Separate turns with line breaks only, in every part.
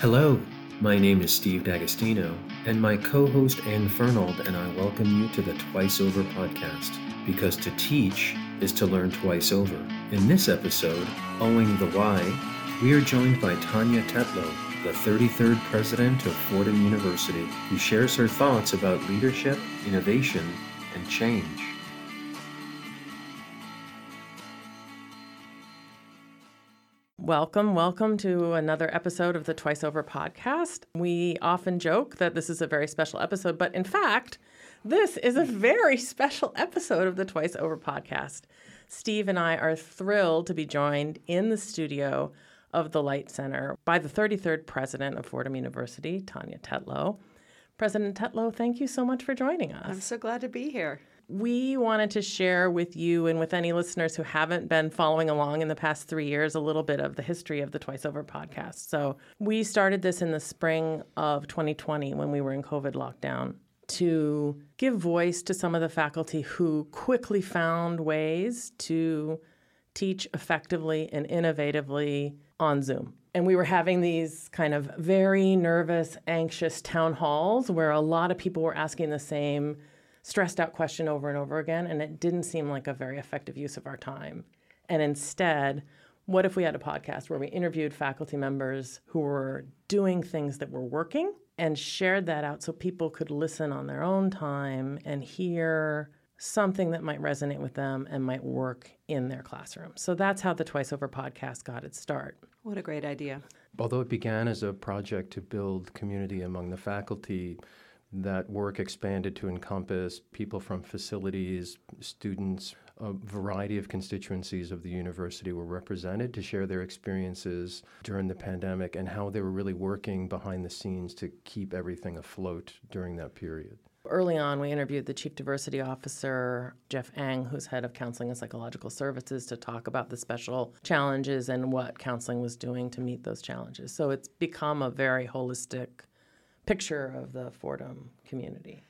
Hello, my name is Steve D'Agostino, and my co host Anne Fernald and I welcome you to the Twice Over podcast because to teach is to learn twice over. In this episode, Owing the Why, we are joined by Tania Tetlow, the 33rd president of Fordham University, who shares her thoughts about leadership, innovation, and change.
Welcome, welcome to another episode of the Twice Over podcast. We often joke that this is a very special episode, but in fact, this is a very special episode of the Twice Over podcast. Steve and I are thrilled to be joined in the studio of the Light Center by the 33rd president of Fordham University, Tania Tetlow. President Tetlow, thank you so much for joining us.
I'm so glad to be here
we wanted to share with you and with any listeners who haven't been following along in the past three years a little bit of the history of the Twice Over podcast. So, we started this in the spring of 2020 when we were in COVID lockdown to give voice to some of the faculty who quickly found ways to teach effectively and innovatively on Zoom. And we were having these kind of very nervous, anxious town halls where a lot of people were asking the same stressed out question over and over again, and it didn't seem like a very effective use of our time. And instead, what if we had a podcast where we interviewed faculty members who were doing things that were working and shared that out so people could listen on their own time and hear something that might resonate with them and might work in their classroom. So that's how the Twice Over podcast got its start.
What a great idea.
Although it began as a project to build community among the faculty, that work expanded to encompass people from facilities, students, a variety of constituencies of the university were represented to share their experiences during the pandemic and how they were really working behind the scenes to keep everything afloat during that period.
Early on, we interviewed the Chief Diversity Officer, Jeff Ng, who's head of Counseling and Psychological Services, to talk about the special challenges and what counseling was doing to meet those challenges. So it's become a very holistic picture of the Fordham community.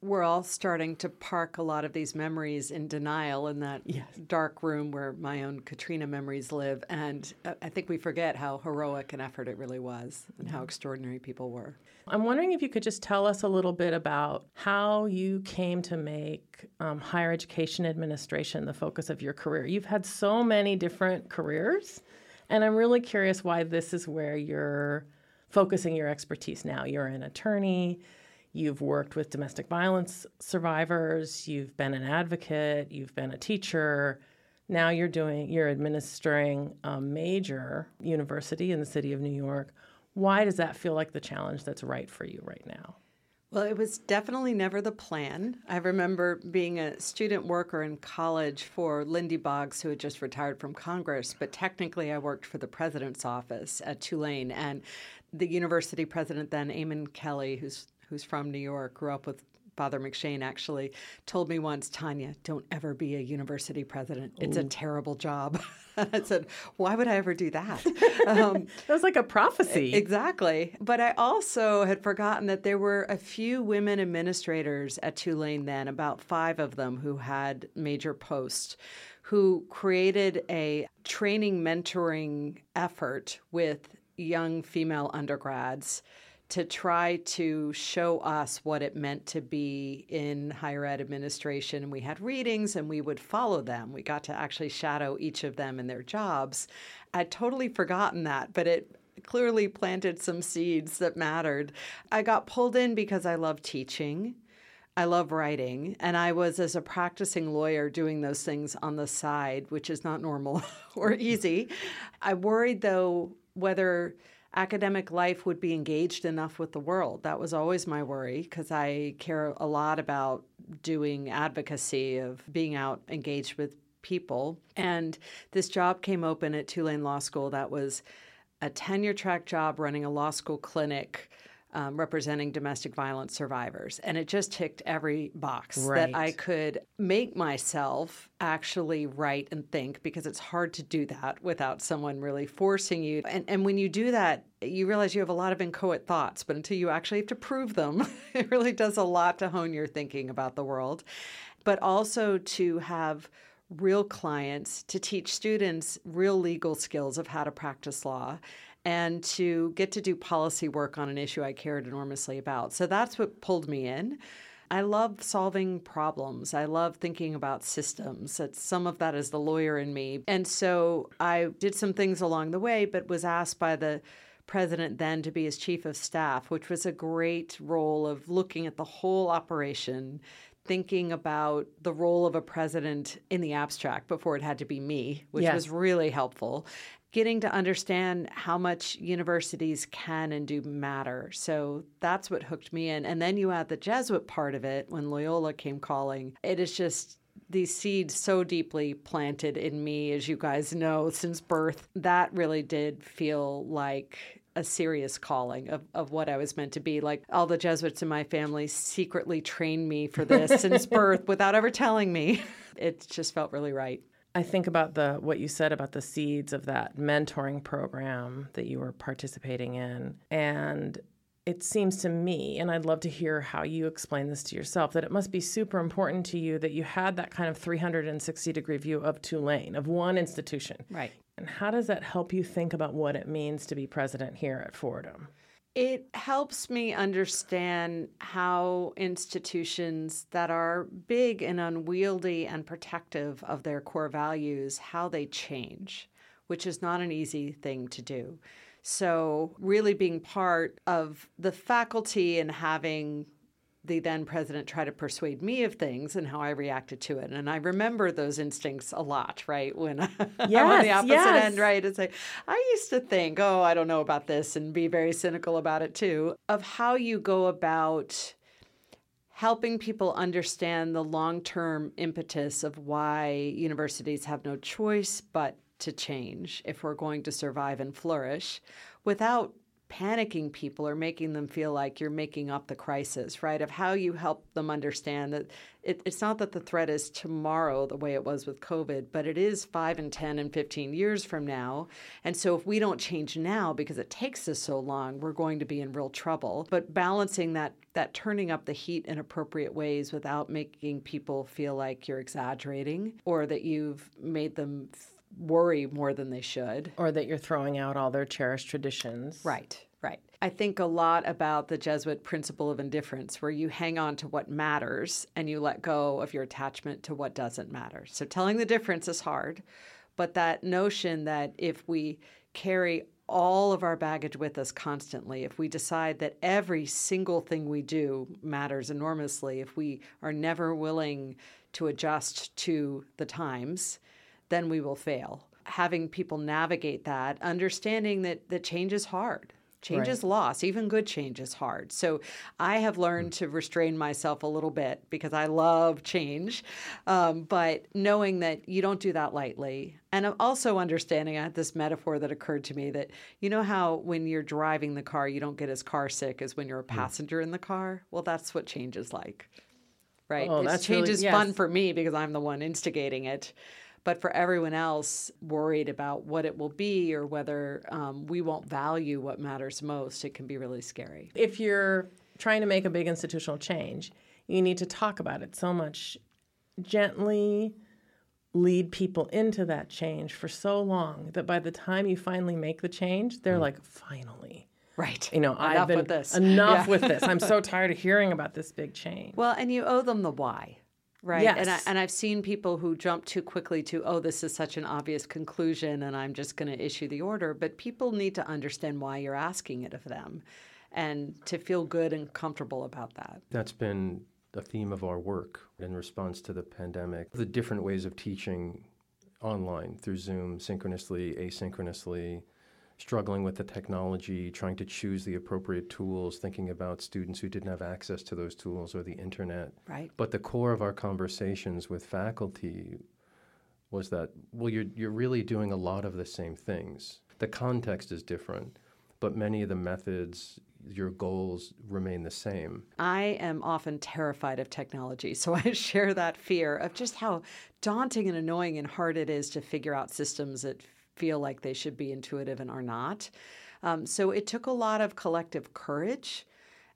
We're all starting to park a lot of these memories in denial in that yes. dark room where my own Katrina memories live. And I think we forget how heroic an effort it really was and how extraordinary people were.
I'm wondering if you could just tell us a little bit about how you came to make um, higher education administration the focus of your career. You've had so many different careers, and I'm really curious why this is where you're focusing your expertise now. You're an attorney, you've worked with domestic violence survivors, you've been an advocate, you've been a teacher. Now you're doing you're administering a major university in the city of New York. Why does that feel like the challenge that's right for you right now?
Well, it was definitely never the plan. I remember being a student worker in college for Lindy Boggs, who had just retired from Congress, but technically I worked for the president's office at Tulane. And the university president then, Eamon Kelly, who's who's from New York, grew up with Father McShane actually told me once, Tania, don't ever be a university president. It's Ooh. a terrible job. I said, why would I ever do that?
Um, that was like a prophecy.
Exactly. But I also had forgotten that there were a few women administrators at Tulane then, about five of them who had major posts, who created a training mentoring effort with young female undergrads to try to show us what it meant to be in higher ed administration. And we had readings and we would follow them. We got to actually shadow each of them in their jobs. I'd totally forgotten that, but it clearly planted some seeds that mattered. I got pulled in because I love teaching. I love writing, and I was, as a practicing lawyer, doing those things on the side, which is not normal or easy. I worried, though, whether academic life would be engaged enough with the world. That was always my worry because I care a lot about doing advocacy, of being out engaged with people. And this job came open at Tulane Law School that was a tenure track job running a law school clinic um, representing domestic violence survivors. And it just ticked every box right. that I could make myself actually write and think because it's hard to do that without someone really forcing you. And, and when you do that, you realize you have a lot of inchoate thoughts, but until you actually have to prove them, it really does a lot to hone your thinking about the world. But also to have real clients, to teach students real legal skills of how to practice law and to get to do policy work on an issue I cared enormously about. So that's what pulled me in. I love solving problems. I love thinking about systems. It's, some of that is the lawyer in me. And so I did some things along the way, but was asked by the president then to be his chief of staff, which was a great role of looking at the whole operation, thinking about the role of a president in the abstract before it had to be me, which
Yes.
was really helpful. Getting to understand how much universities can and do matter. So that's what hooked me in. And then you add the Jesuit part of it when Loyola came calling. It is just these seeds so deeply planted in me, as you guys know, since birth. That really did feel like a serious calling of, of what I was meant to be. Like all the Jesuits in my family secretly trained me for this since birth without ever telling me. It just felt really right.
I think about the what you said about the seeds of that mentoring program that you were participating in and it seems to me and I'd love to hear how you explain this to yourself that it must be super important to you that you had that kind of 360 degree view of Tulane of one institution.
Right.
And how does that help you think about what it means to be president here at Fordham?
It helps me understand how institutions that are big and unwieldy and protective of their core values, how they change, which is not an easy thing to do. So, really being part of the faculty and having the then president try to persuade me of things and how I reacted to it. And I remember those instincts a lot, right? When I'm on the opposite
yes.
end, right? It's like, I used to think, oh, I don't know about this and be very cynical about it too, of how you go about helping people understand the long term impetus of why universities have no choice but to change if we're going to survive and flourish without panicking people or making them feel like you're making up the crisis, right? Of how you help them understand that it, it's not that the threat is tomorrow the way it was with COVID, but it is five and 10 and 15 years from now. And so if we don't change now because it takes us so long, we're going to be in real trouble. But balancing that, that turning up the heat in appropriate ways without making people feel like you're exaggerating or that you've made them worry more than they should.
Or that you're throwing out all their cherished traditions.
Right, right. I think a lot about the Jesuit principle of indifference, where you hang on to what matters and you let go of your attachment to what doesn't matter. So telling the difference is hard, but that notion that if we carry all of our baggage with us constantly, if we decide that every single thing we do matters enormously, if we are never willing to adjust to the times, then we will fail. Having people navigate that, understanding that, that change is hard. Change
Right.
is loss. Even good change is hard. So I have learned to restrain myself a little bit because I love change. Um, but knowing that you don't do that lightly. And I'm also understanding, I had this metaphor that occurred to me that you know how when you're driving the car, you don't get as car sick as when you're a passenger in the car? Well, that's what change is like right?
Oh,
change
really-
is fun for me because I'm the one instigating it. But for everyone else, worried about what it will be or whether um, we won't value what matters most, it can be really scary.
if you're trying to make a big institutional change, you need to talk about it so much gently lead people into that change for so long that by the time you finally make the change, they're like, finally.
Right.
You know, I've
Enough
been
with this.
enough
Yeah.
with this. I'm so tired of hearing about this big change.
Well, and you owe them the why, right? And, I, and I've seen people who jump too quickly to, oh, this is such an obvious conclusion and I'm just going to issue the order. But people need to understand why you're asking it of them and to feel good and comfortable about that.
That's been a theme of our work in response to the pandemic. The different ways of teaching online through Zoom, synchronously, asynchronously, struggling with the technology, trying to choose the appropriate tools, thinking about students who didn't have access to those tools or the internet.
Right.
But the core of our conversations with faculty was that, well, you're, you're really doing a lot of the same things. The context is different, but many of the methods, your goals remain the same.
I am often terrified of technology, so I share that fear of just how daunting and annoying and hard it is to figure out systems that feel like they should be intuitive and are not. Um, so it took a lot of collective courage.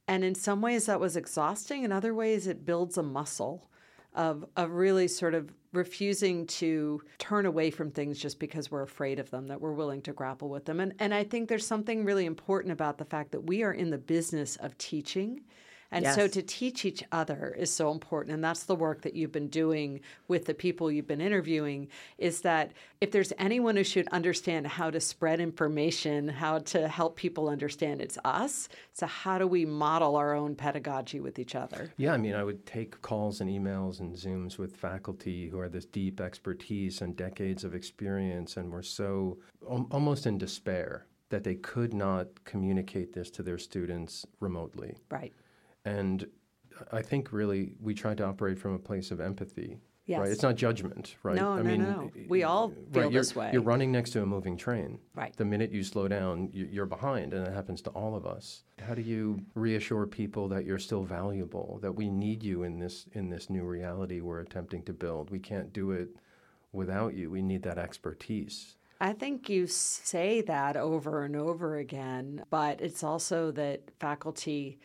And in some ways, that was exhausting. In other ways, it builds a muscle of, of really sort of refusing to turn away from things just because we're afraid of them, that we're willing to grapple with them. And, and I think there's something really important about the fact that we are in the business of teaching and yes. so to teach each other is so important. And that's the work that you've been doing with the people you've been interviewing is that if there's anyone who should understand how to spread information, how to help people understand, it's us. So how do we model our own pedagogy with each other?
Yeah, I mean, I would take calls and emails and Zooms with faculty who are this deep expertise and decades of experience and were so almost in despair that they could not communicate this to their students remotely.
Right.
And I think really we try to operate from a place of empathy.
Yes.
Right. It's not judgment, right?
No,
I
no,
mean,
no. We all feel
right,
this way.
You're running next to a moving train.
Right.
The minute you slow down, you're behind, and it happens to all of us. How do you reassure people that you're still valuable, that we need you in this in this new reality we're attempting to build? We can't do it without you. We need that expertise.
I think you say that over and over again, but it's also that faculty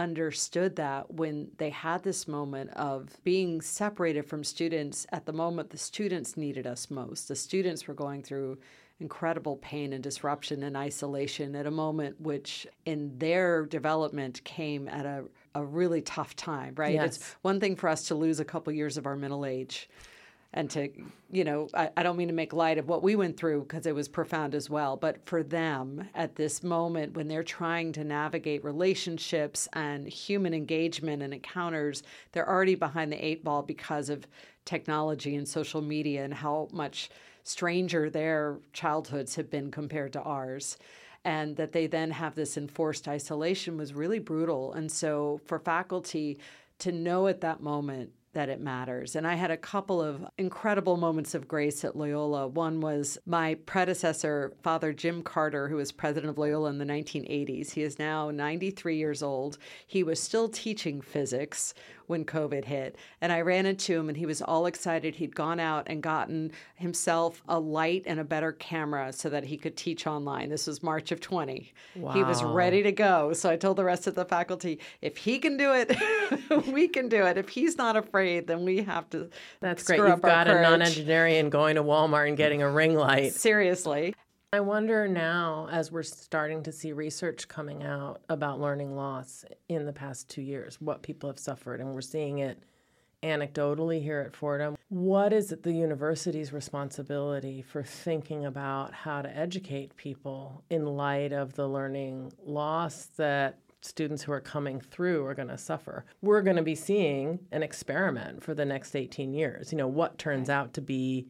understood that when they had this moment of being separated from students at the moment the students needed us most. The students were going through incredible pain and disruption and isolation at a moment which in their development came at a, a really tough time, right?
Yes.
It's one thing for us to lose a couple years of our middle age and to you know I, I, don't mean to make light of what we went through because it was profound as well but for them at this moment when they're trying to navigate relationships and human engagement and encounters they're already behind the eight ball because of technology and social media and how much stranger their childhoods have been compared to ours. And that they then have this enforced isolation was really brutal. And so for faculty to know at that moment that it matters. And I had a couple of incredible moments of grace at Loyola. One was my predecessor, Father Jim Carter, who was president of Loyola in the 1980s. He is now 93 years old. He was still teaching physics when COVID hit. And I ran into him and he was all excited. He'd gone out and gotten himself a light and a better camera so that he could teach online. This was March of 20.
Wow.
He was ready to go. So I told the rest of the faculty, if he can do it, we can do it. If he's not afraid, then we have to.
That's great. You've got a nonagenarian going to Walmart and getting a ring light.
Seriously.
I wonder now, as we're starting to see research coming out about learning loss in the past two years, what people have suffered, and we're seeing it anecdotally here at Fordham. What is it the university's responsibility for thinking about how to educate people in light of the learning loss that students who are coming through are going to suffer? We're going to be seeing an experiment for the next 18 years. You know, what turns out to be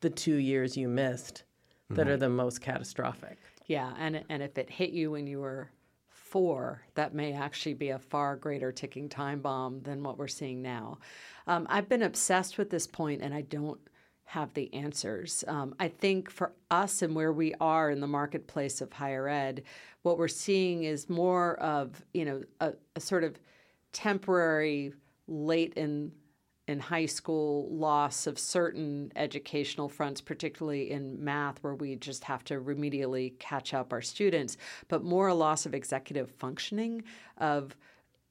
the two years you missed that mm-hmm. are the most catastrophic.
Yeah, and and if it hit you when you were four, that may actually be a far greater ticking time bomb than what we're seeing now. Um, I've been obsessed with this point, and I don't have the answers. Um, I think for us and where we are in the marketplace of higher ed, what we're seeing is more of you know a, a sort of temporary late in in high school loss of certain educational fronts, particularly in math, where we just have to remedially catch up our students, but more a loss of executive functioning, of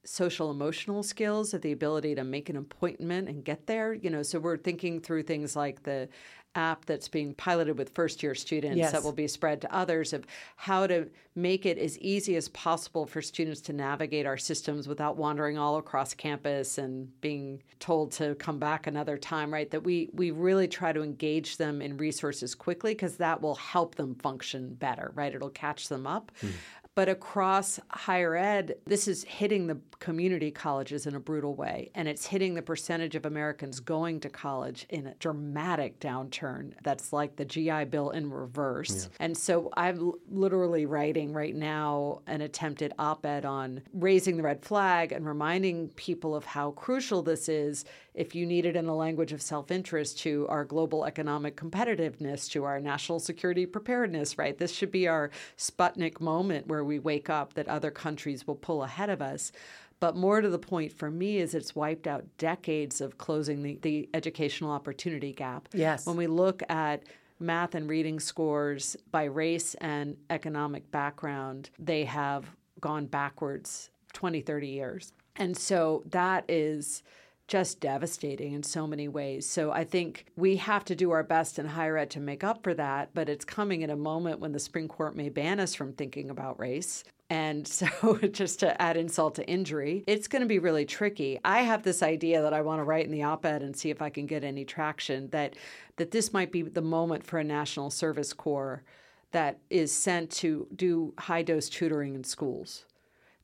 social emotional skills, of the ability to make an appointment and get there. You know, so we're thinking through things like the app that's being piloted with first year students
yes.
that will be spread to others of how to make it as easy as possible for students to navigate our systems without wandering all across campus and being told to come back another time right that we we really try to engage them in resources quickly because that will help them function better right it'll catch them up mm. But across higher ed, this is hitting the community colleges in a brutal way. And it's hitting the percentage of Americans going to college in a dramatic downturn that's like the GI Bill in reverse. Yeah. And so I'm literally writing right now an attempted op ed on raising the red flag and reminding people of how crucial this is if you need it in the language of self interest, to our global economic competitiveness, to our national security preparedness, right? This should be our Sputnik moment where we wake up that other countries will pull ahead of us. But more to the point for me is it's wiped out decades of closing the, the educational opportunity gap.
Yes.
When we look at math and reading scores by race and economic background, they have gone backwards 20, 30 years. And so that is just devastating in so many ways. So I think we have to do our best in higher ed to make up for that, but it's coming at a moment when the Supreme Court may ban us from thinking about race. And so, just to add insult to injury, it's going to be really tricky. I have this idea that I want to write in the op ed and see if I can get any traction that, that this might be the moment for a national service corps that is sent to do high dose tutoring in schools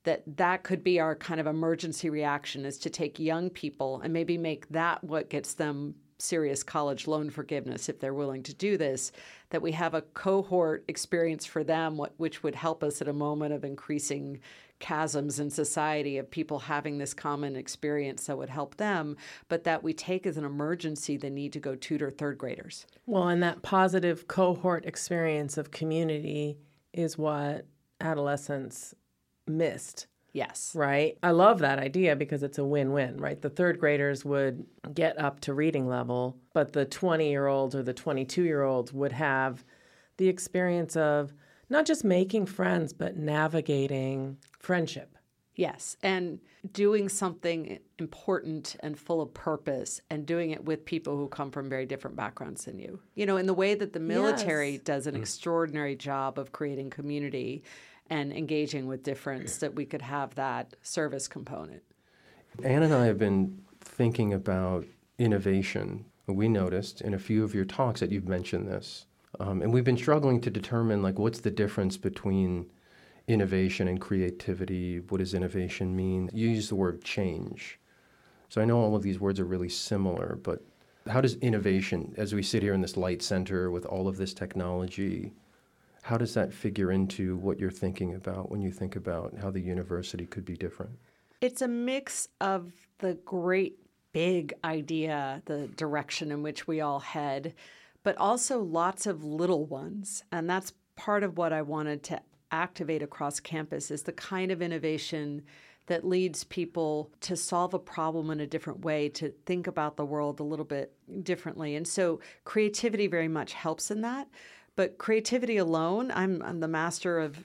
that that could be our kind of emergency reaction is to take young people and maybe make that what gets them serious college loan forgiveness if they're willing to do this that we have a cohort experience for them which would help us at a moment of increasing chasms in society of people having this common experience that would help them but that we take as an emergency the need to go tutor third graders.
Well and that positive cohort experience of community is what adolescents missed.
Yes.
Right? I love that idea because it's a win win, right? The third graders would get up to reading level, but the 20 year olds or the 22 year olds would have the experience of not just making friends, but navigating friendship.
Yes. And doing something important and full of purpose and doing it with people who come from very different backgrounds than you. You know, in the way that the military yes. does an mm. extraordinary job of creating community and engaging with difference that we could have that service component.
Anne and I have been thinking about innovation. We noticed in a few of your talks that you've mentioned this. Um, and we've been struggling to determine like what's the difference between innovation and creativity. What does innovation mean? You use the word change. So I know all of these words are really similar, but how does innovation, as we sit here in this light center with all of this technology, how does that figure into what you're thinking about when you think about how the university could be different?
It's a mix of the great big idea, the direction in which we all head, but also lots of little ones. And that's part of what I wanted to activate across campus is the kind of innovation that leads people to solve a problem in a different way, to think about the world a little bit differently. And so creativity very much helps in that. But creativity alone, I'm, I'm the master of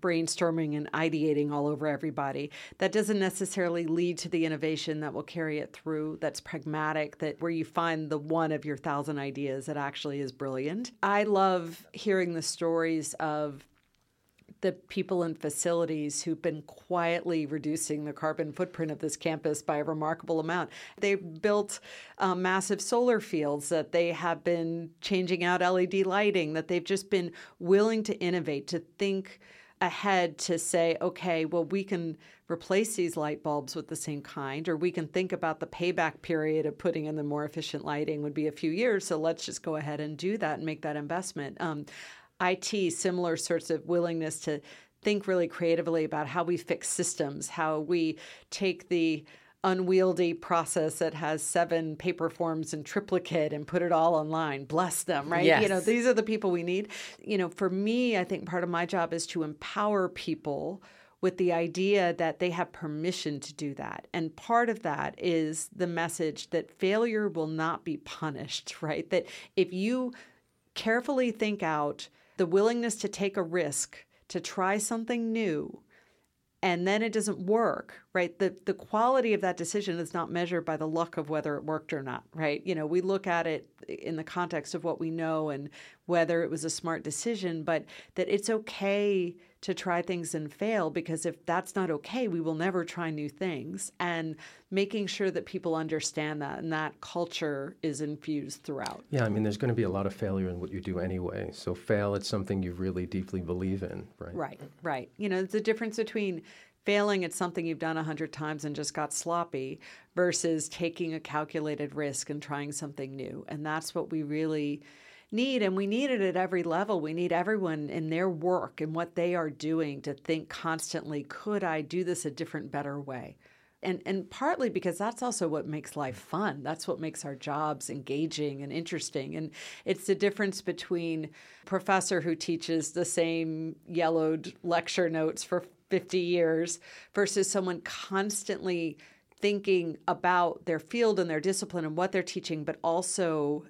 brainstorming and ideating all over everybody. That doesn't necessarily lead to the innovation that will carry it through. That's pragmatic, that where you find the one of your thousand ideas that actually is brilliant. I love hearing the stories of the people and facilities who've been quietly reducing the carbon footprint of this campus by a remarkable amount. They've built uh, massive solar fields, that they have been changing out LED lighting, that they've just been willing to innovate, to think ahead to say, okay, well, we can replace these light bulbs with the same kind, or we can think about the payback period of putting in the more efficient lighting would be a few years. So let's just go ahead and do that and make that investment. Um, IT, similar sorts of willingness to think really creatively about how we fix systems, how we take the unwieldy process that has seven paper forms and triplicate and put it all online. Bless them, right?
Yes.
You know, these are the people we need. You know, for me, I think part of my job is to empower people with the idea that they have permission to do that. And part of that is the message that failure will not be punished, right? That if you carefully think out the willingness to take a risk, to try something new, and then it doesn't work, right? The the quality of that decision is not measured by the luck of whether it worked or not, right? You know, we look at it in the context of what we know and whether it was a smart decision, but that it's okay to try things and fail because if that's not okay, we will never try new things. And making sure that people understand that and that culture is infused throughout.
Yeah, I mean, there's going to be a lot of failure in what you do anyway. So, fail at something you really deeply believe in, right?
Right, right. You know, the difference between failing at something you've done a hundred times and just got sloppy versus taking a calculated risk and trying something new. And that's what we really need and we need it at every level. We need everyone in their work and what they are doing to think constantly could i do this a different better way? And and partly because that's also what makes life fun. That's what makes our jobs engaging and interesting. And it's the difference between professor who teaches the same yellowed lecture notes for 50 years versus someone constantly thinking about their field and their discipline and what they're teaching but also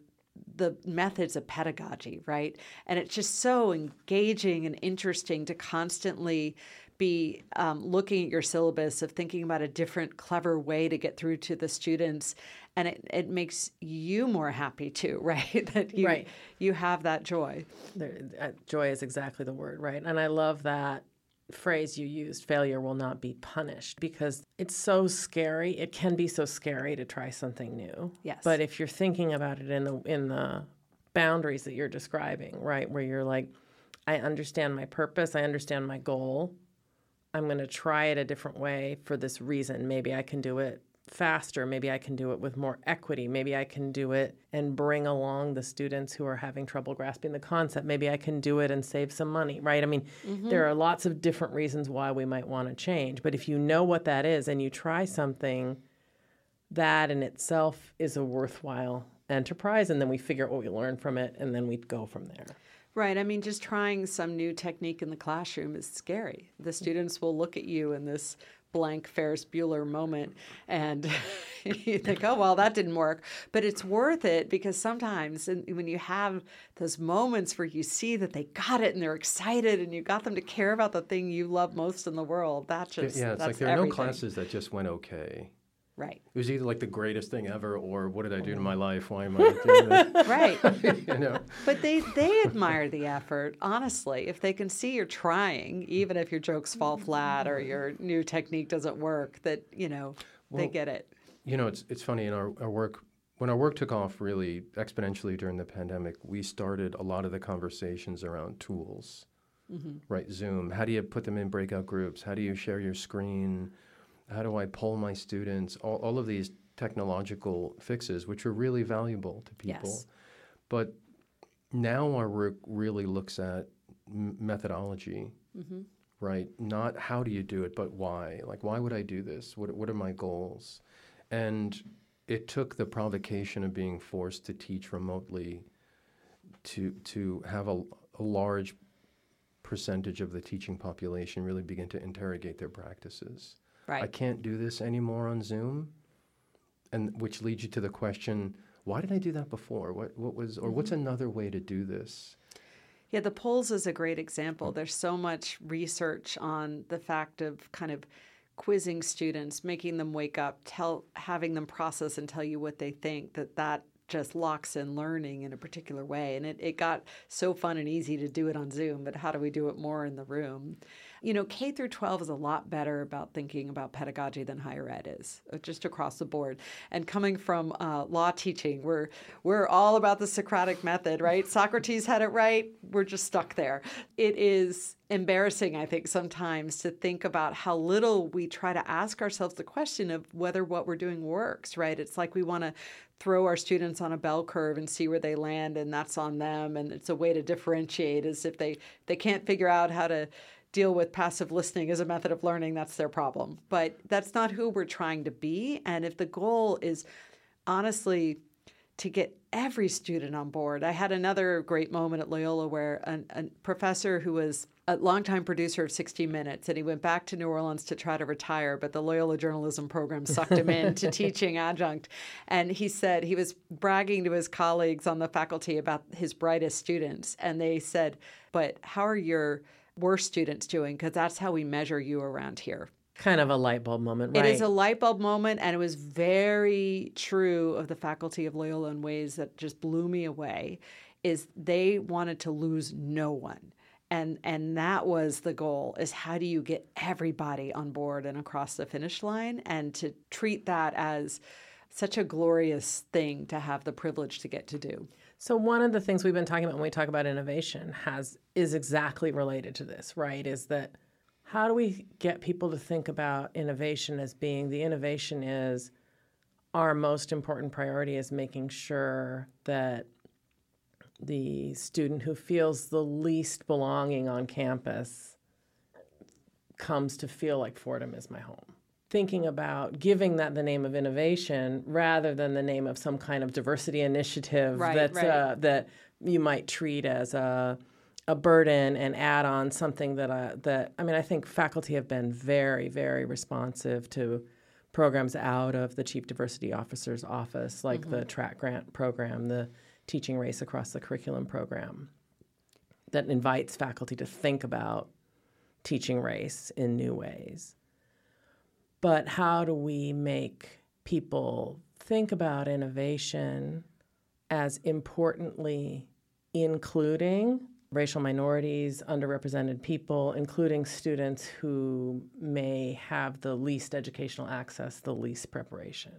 the methods of pedagogy, right? And it's just so engaging and interesting to constantly be um, looking at your syllabus of thinking about a different clever way to get through to the students and it, it makes you more happy too right that you
Right.
you have that joy
There, uh, joy is exactly the word, right? And I love that phrase you used failure will not be punished because it's so scary it can be so scary to try something new.
Yes.
but if you're thinking about it in the in the boundaries that you're describing right where you're like i understand my purpose i understand my goal. I'm going to try it a different way for this reason. Maybe i can do it faster. Maybe i can do it with more equity. Maybe i can do it and bring along the students who are having trouble grasping the concept. Maybe i can do it and save some money right? I mean mm-hmm. there are lots of different reasons why we might want to change but if you know what that is and you try something that in itself is a worthwhile enterprise and then we figure out what we learn from it and then we go from there.
Right. I mean, just trying some new technique in the classroom is scary. The students will look at you in this blank Ferris Bueller moment and you think, oh, well, that didn't work. But it's worth it because sometimes and when you have those moments where you see that they got it and they're excited and you got them to care about the thing you love most in the world, that just,
yeah, it's
that's
like there are
everything.
no classes that just went okay.
Right.
It was either like the greatest thing ever or what did I do to my life? Why am I doing this?
Right.
you know?
But they they admire the effort, honestly. If they can see you're trying, even if your jokes fall flat or your new technique doesn't work, that you know they get it.
You know, it's it's funny in our, our work when our work took off really exponentially during the pandemic, we started a lot of the conversations around tools. Mm-hmm. Right, Zoom. How do you put them in breakout groups? How do you share your screen? How do I poll my students? All, all of these technological fixes, which are really valuable to people.
Yes.
But now our work really looks at methodology, mm-hmm. right? Not how do you do it, but why. Like, why would I do this? What, what are my goals? And it took the provocation of being forced to teach remotely to, to have a, a large percentage of the teaching population really begin to interrogate their practices. I can't do this anymore on Zoom. And which leads you to the question, why did I do that before? What what was or what's mm-hmm. another way to do this?
Yeah, the polls is a great example. Mm. There's so much research on the fact of kind of quizzing students, making them wake up, tell having them process and tell you what they think that that just locks in learning in a particular way. And it, it got so fun and easy to do it on Zoom, but how do we do it more in the room? You know, K through 12 is a lot better about thinking about pedagogy than higher ed is, uh, just across the board. And coming from uh, law teaching, we're we're all about the Socratic method, right? Socrates had it right. We're just stuck there. It is embarrassing, I think, sometimes to think about how little we try to ask ourselves the question of whether what we're doing works, right? It's like we want to throw our students on a bell curve and see where they land, and that's on them. And it's a way to differentiate, as if they they can't figure out how to deal with passive listening as a method of learning, that's their problem. But that's not who we're trying to be. And if the goal is honestly to get every student on board, I had another great moment at Loyola where an, a professor who was a longtime producer of 60 Minutes, and he went back to New Orleans to try to retire, but the Loyola journalism program sucked him into teaching adjunct. And he said he was bragging to his colleagues on the faculty about his brightest students, and they said, "But how are your worst students doing? Because that's how we measure you around here."
kind of a light bulb moment right
It is a light bulb moment, and it was very true of the faculty of Loyola in ways that just blew me away. Is they wanted to lose no one, and and that was the goal. Is how do you get everybody on board and across the finish line, and to treat that as such a glorious thing to have the privilege to get to do.
So one of the things we've been talking about when we talk about innovation has is exactly related to this, right? Is that how do we get people to think about innovation as being the innovation is our most important priority is making sure that the student who feels the least belonging on campus comes to feel like Fordham is my home. Thinking about giving that the name of innovation rather than the name of some kind of diversity initiative
Right,
that's
right.
Uh, that you might treat as a a burden and add on something that I, that I mean I think faculty have been very very responsive to programs out of the chief diversity officer's office like the track grant program the teaching race across the curriculum program that invites faculty to think about teaching race in new ways. But how do we make people think about innovation as importantly including racial minorities, underrepresented people, including students who may have the least educational access, the least preparation?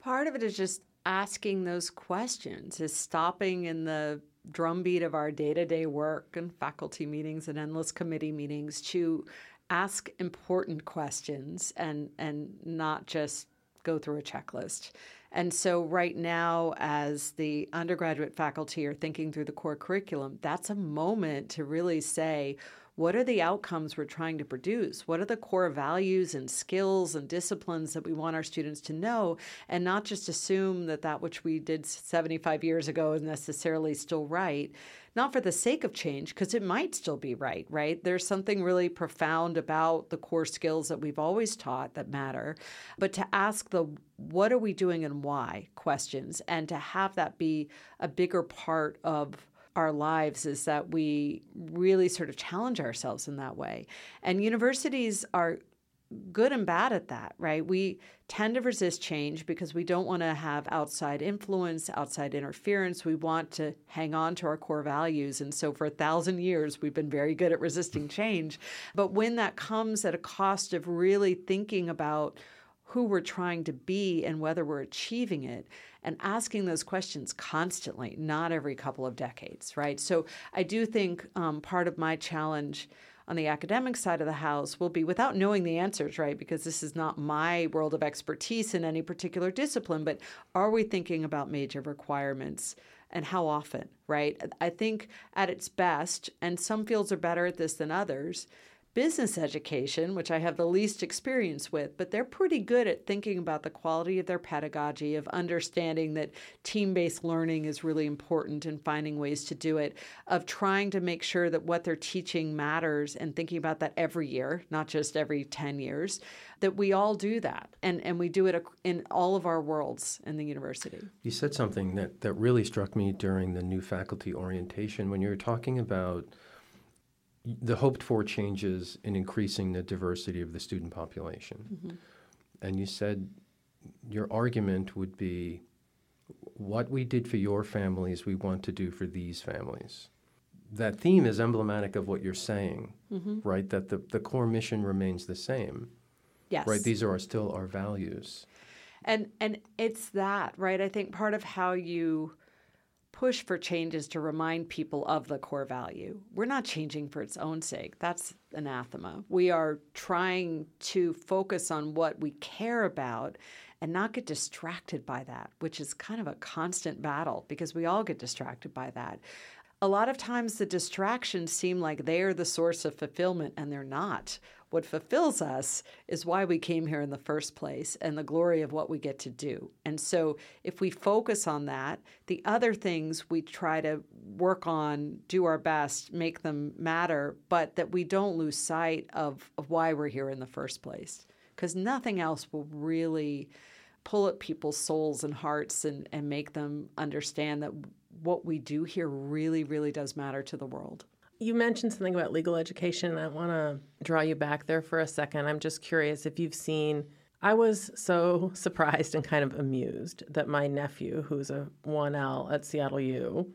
Part of it is just asking those questions, is stopping in the drumbeat of our day to day work and faculty meetings and endless committee meetings to ask important questions and, and not just go through a checklist. And so, right now, as the undergraduate faculty are thinking through the core curriculum, that's a moment to really say, what are the outcomes we're trying to produce? What are the core values and skills and disciplines that we want our students to know? And not just assume that that which we did 75 years ago is necessarily still right. Not for the sake of change, because it might still be right, right? There's something really profound about the core skills that we've always taught that matter. But to ask the what are we doing and why questions, and to have that be a bigger part of our lives is that we really sort of challenge ourselves in that way. And universities are good and bad at that, right? We tend to resist change because we don't want to have outside influence, outside interference. We want to hang on to our core values. And so for a thousand years, we've been very good at resisting change. But when that comes at a cost of really thinking about who we're trying to be and whether we're achieving it, and asking those questions constantly, not every couple of decades, right? So I do think um, part of my challenge on the academic side of the house will be without knowing the answers, right? Because this is not my world of expertise in any particular discipline, but are we thinking about major requirements? and how often, right? I think at its best, and some fields are better at this than others, business education, which I have the least experience with, but they're pretty good at thinking about the quality of their pedagogy, of understanding that team based learning is really important and finding ways to do it, of trying to make sure that what they're teaching matters and thinking about that every year, not just every 10 years, that we all do that. And, and we do it in all of our worlds in the university.
You said something that, that really struck me during the new faculty orientation when you were talking about the hoped for changes in increasing the diversity of the student population. Mm-hmm. And you said your argument would be what we did for your families, we want to do for these families. That theme is emblematic of what you're saying, mm-hmm. right? That the, the core mission remains the same.
Yes.
Right? These are still our values.
And and it's that, right? I think part of how you push for changes to remind people of the core value. We're not changing for its own sake. That's anathema. We are trying to focus on what we care about and not get distracted by that, which is kind of a constant battle because we all get distracted by that. A lot of times the distractions seem like they are the source of fulfillment and they're not. What fulfills us is why we came here in the first place and the glory of what we get to do. And so, if we focus on that, the other things we try to work on, do our best, make them matter, but that we don't lose sight of, of why we're here in the first place. Because nothing else will really pull at people's souls and hearts and, and make them understand that what we do here really, really does matter to the world.
You mentioned something about legal education. and I want to draw you back there for a second. I'm just curious if you've seen. I was so surprised and kind of amused that my nephew, who's a 1L at Seattle U,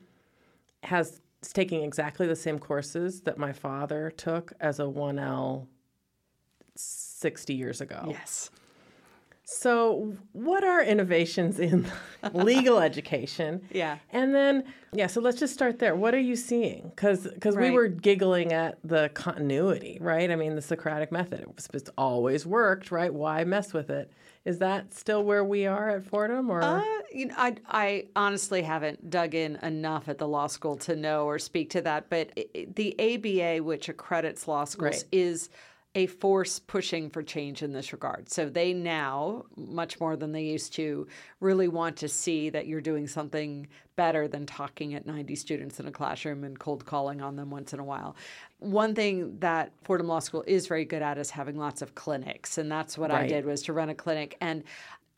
has is taking exactly the same courses that my father took as a 1L 60 years ago.
Yes.
So, what are innovations in legal education?
Yeah.
And then, yeah, so let's just start there. What are you seeing? Because because right. we were giggling at the continuity, right? I mean, the Socratic method, it's always worked, right? Why mess with it? Is that still where we are at Fordham or
uh, you know, I, I honestly haven't dug in enough at the law school to know or speak to that, but it, the ABA which accredits law schools right. is a force pushing for change in this regard. So they now, much more than they used to, really want to see that you're doing something better than talking at 90 students in a classroom and cold calling on them once in a while. One thing that Fordham Law School is very good at is having lots of clinics, and that's what right. I did was to run a clinic and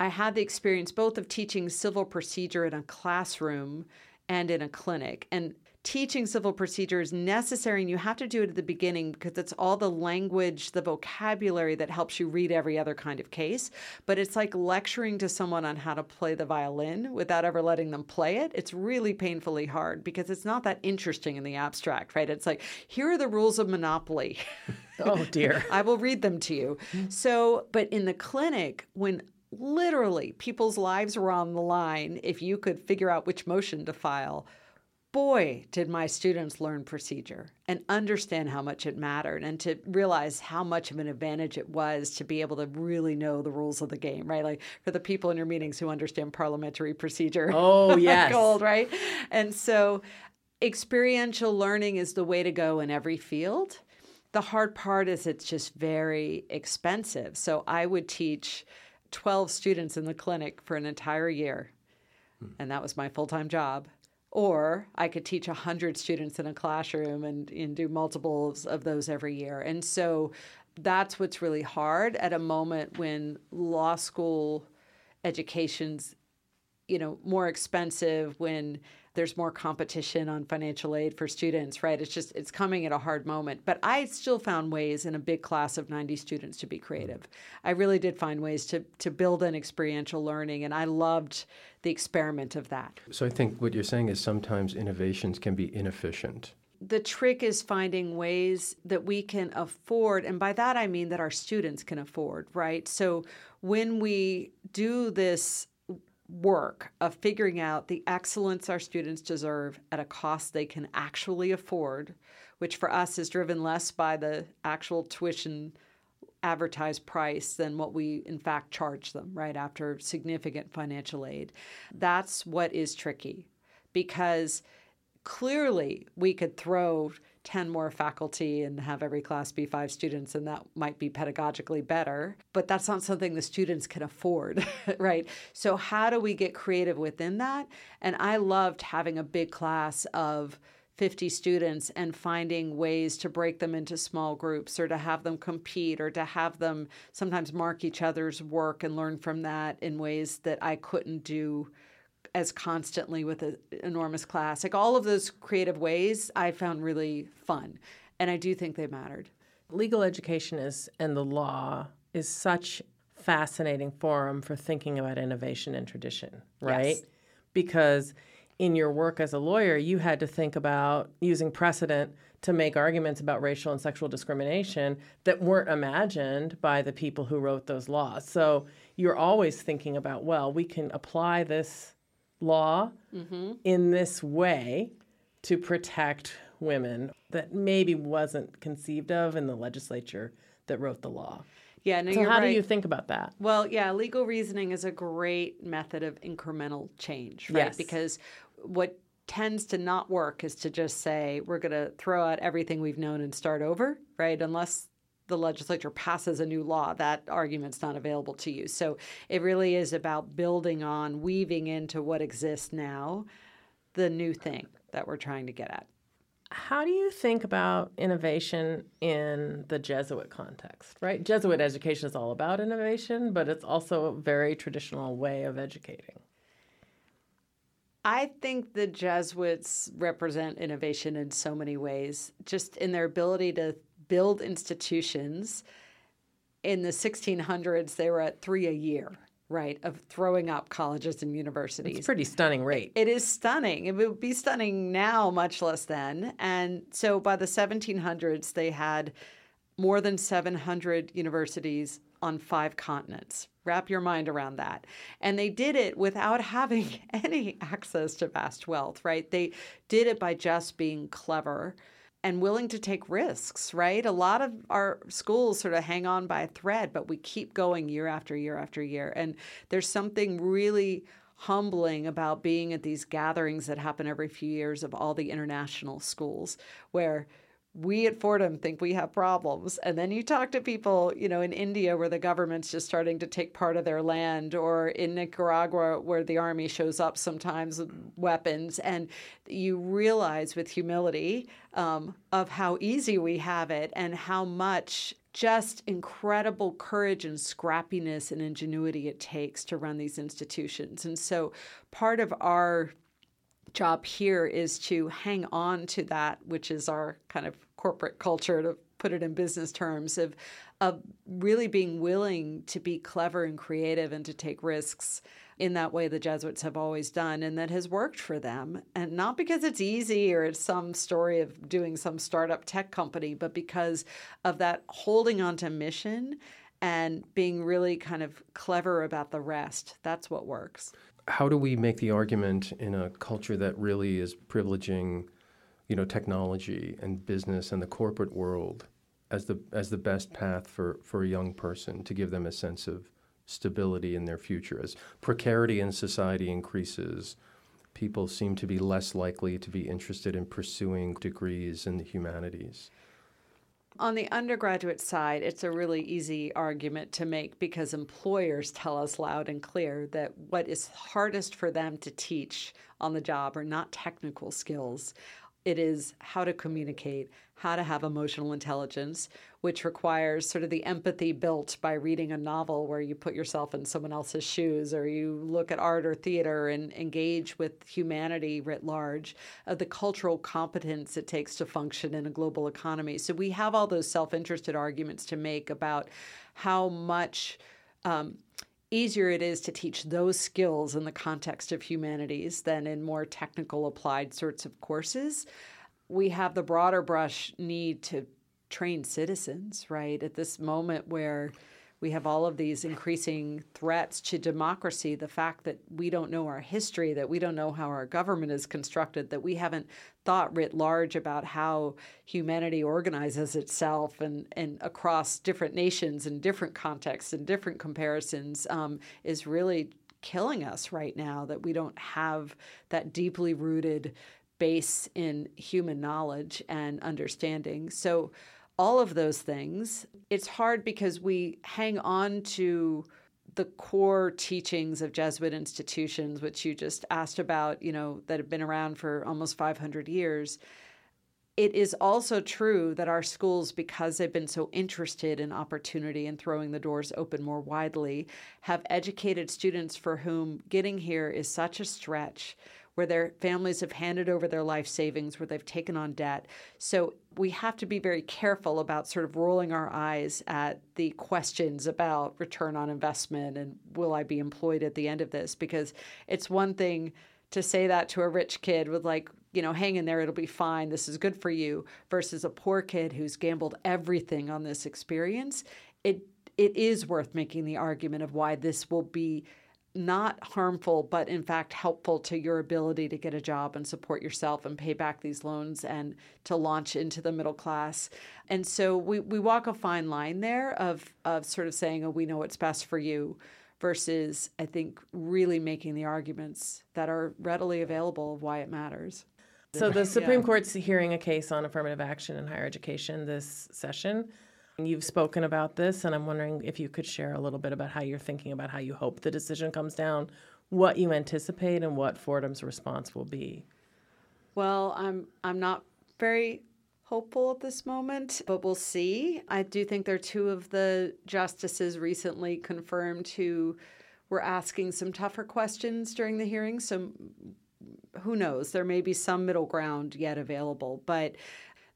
I had the experience both of teaching civil procedure in a classroom and in a clinic. And teaching civil procedure is necessary and you have to do it at the beginning because it's all the language, the vocabulary that helps you read every other kind of case. But it's like lecturing to someone on how to play the violin without ever letting them play it. It's really painfully hard because it's not that interesting in the abstract, right? It's like, here are the rules of Monopoly.
oh, dear.
I will read them to you. So, but in the clinic, when literally people's lives were on the line, if you could figure out which motion to file, boy, did my students learn procedure and understand how much it mattered and to realize how much of an advantage it was to be able to really know the rules of the game, right? Like for the people in your meetings who understand parliamentary procedure.
Oh, yes.
gold, right? And so experiential learning is the way to go in every field. The hard part is it's just very expensive. So I would teach 12 students in the clinic for an entire year. Hmm. And that was my full time job or I could teach 100 students in a classroom and, and do multiples of those every year. And so that's what's really hard at a moment when law school education's you know more expensive when there's more competition on financial aid for students, right? It's just it's coming at a hard moment. But I still found ways in a big class of 90 students to be creative. Mm. I really did find ways to to build an experiential learning and I loved the experiment of that.
So I think what you're saying is sometimes innovations can be inefficient.
The trick is finding ways that we can afford, and by that I mean that our students can afford, right? So when we do this work of figuring out the excellence our students deserve at a cost they can actually afford, which for us is driven less by the actual tuition advertised price than what we in fact charge them right after significant financial aid. That's what is tricky because clearly we could throw 10 more faculty and have every class be five students, and that might be pedagogically better. But that's not something the students can afford, right? So, how do we get creative within that? And I loved having a big class of 50 students and finding ways to break them into small groups or to have them compete or to have them sometimes mark each other's work and learn from that in ways that I couldn't do as constantly with an enormous class. Like all of those creative ways I found really fun. And I do think they mattered.
Legal education is and the law is such fascinating forum for thinking about innovation and tradition, right? Yes. Because in your work as a lawyer, you had to think about using precedent to make arguments about racial and sexual discrimination that weren't imagined by the people who wrote those laws. So you're always thinking about, well, we can apply this law mm-hmm. in this way to protect women that maybe wasn't conceived of in the legislature that wrote the law.
Yeah, no,
so how
right.
do you think about that?
Well, yeah, legal reasoning is a great method of incremental change, right?
Yes.
Because what tends to not work is to just say we're going to throw out everything we've known and start over, right? Unless the legislature passes a new law, that argument's not available to you. So it really is about building on, weaving into what exists now, the new thing that we're trying to get at.
How do you think about innovation in the Jesuit context, right? Jesuit education is all about innovation, but it's also a very traditional way of educating.
I think the Jesuits represent innovation in so many ways, just in their ability to build institutions. In the 1600s, they were at three a year, right, of throwing up colleges and universities.
It's a pretty stunning rate.
It is stunning. It would be stunning now, much less then. And so by the 1700s, they had more than 700 universities on five continents. Wrap your mind around that. And they did it without having any access to vast wealth, right? They did it by just being clever and willing to take risks, right? A lot of our schools sort of hang on by a thread, but we keep going year after year after year. And there's something really humbling about being at these gatherings that happen every few years of all the international schools where we at Fordham think we have problems. And then you talk to people, you know, in India where the government's just starting to take part of their land, or in Nicaragua where the army shows up sometimes with weapons. And you realize with humility um, of how easy we have it and how much just incredible courage and scrappiness and ingenuity it takes to run these institutions. And so part of our job here is to hang on to that, which is our kind of corporate culture, to put it in business terms, of, of really being willing to be clever and creative and to take risks in that way the Jesuits have always done and that has worked for them. And not because it's easy or it's some story of doing some startup tech company, but because of that holding on to mission and being really kind of clever about the rest. That's what works
how do we make the argument in a culture that really is privileging, you know, technology and business and the corporate world as the as the best path for for a young person to give them a sense of stability in their future? As precarity in society increases people seem to be less likely to be interested in pursuing degrees in the humanities
on the undergraduate side, it's a really easy argument to make because employers tell us loud and clear that what is hardest for them to teach on the job are not technical skills. It is how to communicate, how to have emotional intelligence, which requires sort of the empathy built by reading a novel where you put yourself in someone else's shoes or you look at art or theater and engage with humanity writ large, of the cultural competence it takes to function in a global economy. So we have all those self interested arguments to make about how much. Um, easier it is to teach those skills in the context of humanities than in more technical applied sorts of courses we have the broader brush need to train citizens, right? At this moment where we have all of these increasing threats to democracy, the fact that we don't know our history, that we don't know how our government is constructed, that we haven't thought writ large about how humanity organizes itself and, and across different nations and different contexts and different comparisons um, is really killing us right now, that we don't have that deeply rooted base in human knowledge and understanding. So, all of those things, it's hard because we hang on to the core teachings of Jesuit institutions, which you just asked about, you know, that have been around for almost 500 years. It is also true that our schools, because they've been so interested in opportunity and throwing the doors open more widely, have educated students for whom getting here is such a stretch where their families have handed over their life savings, where they've taken on debt. So we have to be very careful about sort of rolling our eyes at the questions about return on investment and will I be employed at the end of this? Because it's one thing to say that to a rich kid with like, you know, hang in there, it'll be fine, this is good for you, versus a poor kid who's gambled everything on this experience. It it is worth making the argument of why this will be not harmful, but in fact helpful to your ability to get a job and support yourself and pay back these loans and to launch into the middle class. And so we, we walk a fine line there of, of sort of saying, oh, we know what's best for you versus, I think, really making the arguments that are readily available of why it matters.
So the Supreme yeah. Court's hearing a case on affirmative action in higher education this session. You've spoken about this, and I'm wondering if you could share a little bit about how you're thinking about how you hope the decision comes down, what you anticipate, and what Fordham's response will be.
Well, I'm I'm not very hopeful at this moment, but we'll see. I do think there are two of the justices recently confirmed who were asking some tougher questions during the hearing. So who knows? There may be some middle ground yet available, but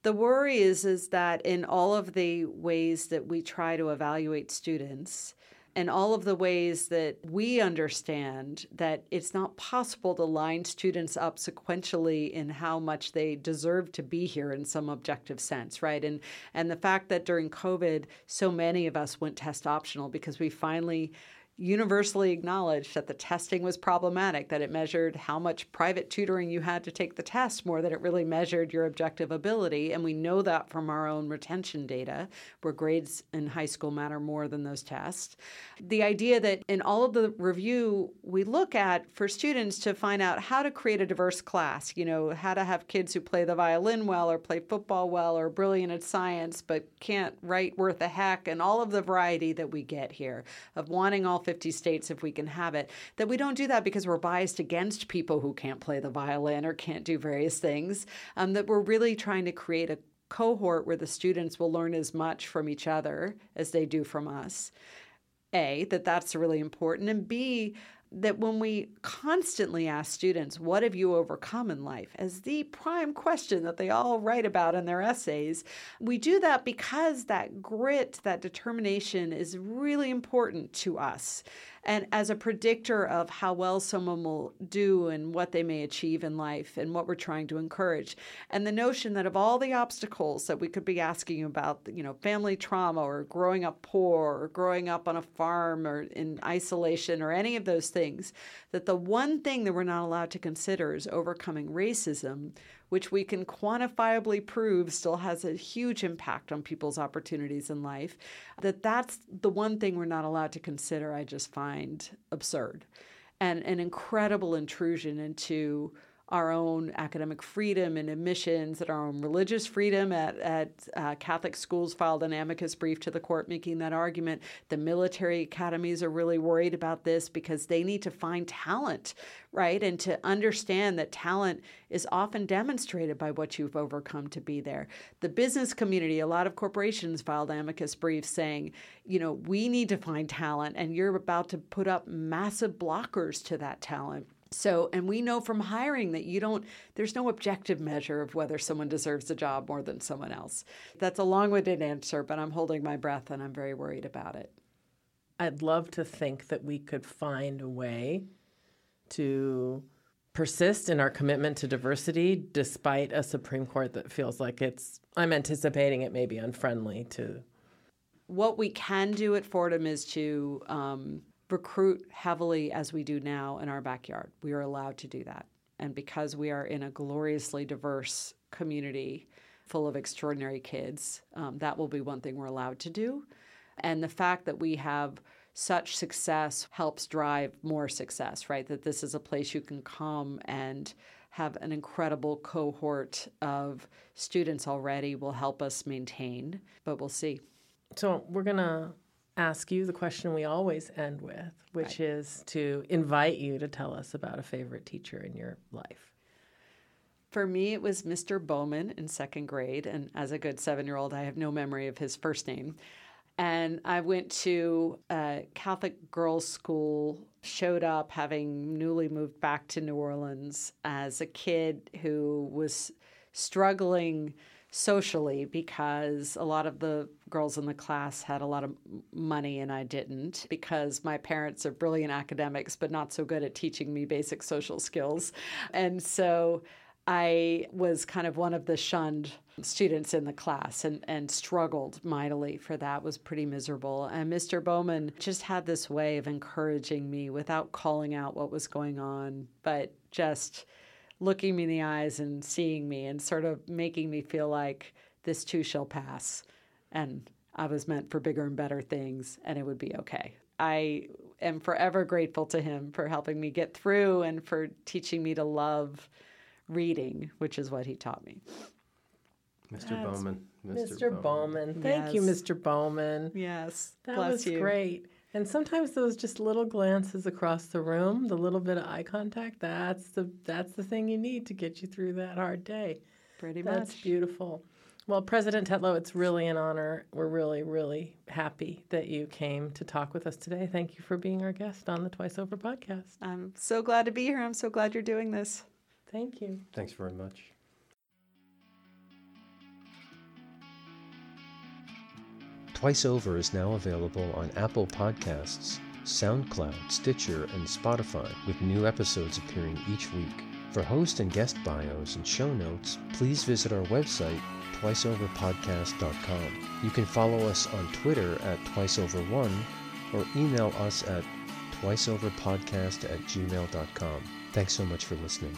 the worry is is that in all of the ways that we try to evaluate students and all of the ways that we understand that it's not possible to line students up sequentially in how much they deserve to be here in some objective sense right? And and the fact that during covid so many of us went test optional because we finally universally acknowledged that the testing was problematic, that it measured how much private tutoring you had to take the test more than it really measured your objective ability. And we know that from our own retention data, where grades in high school matter more than those tests. The idea that in all of the review, we look at for students to find out how to create a diverse class, you know, how to have kids who play the violin well or play football well or brilliant at science but can't write worth a heck, and all of the variety that we get here of wanting all 50 states if we can have it, that we don't do that because we're biased against people who can't play the violin or can't do various things, um, that we're really trying to create a cohort where the students will learn as much from each other as they do from us. A, that that's really important. And B, that when we constantly ask students, What have you overcome in life? as the prime question that they all write about in their essays, we do that because that grit, that determination is really important to us and as a predictor of how well someone will do and what they may achieve in life and what we're trying to encourage. And the notion that of all the obstacles that we could be asking about, you know, family trauma or growing up poor or growing up on a farm or in isolation or any of those things, that the one thing that we're not allowed to consider is overcoming racism which we can quantifiably prove still has a huge impact on people's opportunities in life, that that's the one thing we're not allowed to consider, I just find absurd. And an incredible intrusion into our own academic freedom and admissions and our own religious freedom. At, at uh, Catholic schools filed an amicus brief to the court making that argument. The military academies are really worried about this because they need to find talent, right? And to understand that talent is often demonstrated by what you've overcome to be there. The business community, a lot of corporations filed amicus briefs saying, you know, we need to find talent, and you're about to put up massive blockers to that talent. So, and we know from hiring that you don't, there's no objective measure of whether someone deserves a job more than someone else. That's a long winded answer, but I'm holding my breath and I'm very worried about it.
I'd love to think that we could find a way to persist in our commitment to diversity despite a Supreme Court that feels like it's, I'm anticipating it may be unfriendly to.
What we can do at Fordham is to um, recruit heavily as we do now in our backyard. We are allowed to do that. And because we are in a gloriously diverse community full of extraordinary kids, um, that will be one thing we're allowed to do. And the fact that we have such success helps drive more success, right? That this is a place you can come and have an incredible cohort of students already will help us maintain, but we'll see.
So we're going to ask you the question we always end with, which right. is to invite you to tell us about a favorite teacher in your life.
For me, it was Mr. Bowman in second grade. And as a good seven year old, I have no memory of his first name. And I went to a Catholic girls' school, showed up having newly moved back to New Orleans as a kid who was struggling socially because a lot of the girls in the class had a lot of money and I didn't because my parents are brilliant academics but not so good at teaching me basic social skills. And so I was kind of one of the shunned students in the class and, and struggled mightily for that was pretty miserable and mr bowman just had this way of encouraging me without calling out what was going on but just looking me in the eyes and seeing me and sort of making me feel like this too shall pass and I was meant for bigger and better things and it would be okay. I am forever grateful to him for helping me get through and for teaching me to love reading, which is what he taught me.
Mr. That's Bowman.
Mr. Mr. Bowman. Thank yes. you, Mr. Bowman.
Yes.
That
Bless
was
you.
great. And sometimes those just little glances across the room, the little bit of eye contact, that's the that's the thing you need to get you through that hard day.
Pretty
much.
That's
beautiful. Well, President Tetlow, it's really an honor. We're really, really happy that you came to talk with us today. Thank you for being our guest on the Twice Over podcast.
I'm so glad to be here. I'm so glad you're doing this.
Thank you.
Thanks very much. Twice Over is now available on Apple Podcasts, SoundCloud, Stitcher, and Spotify, with new episodes appearing each week. For host and guest bios and show notes, please visit our website, twiceoverpodcast.com. You can follow us on Twitter at twiceover1 or email us at twiceoverpodcast at gmail.com. Thanks so much for listening.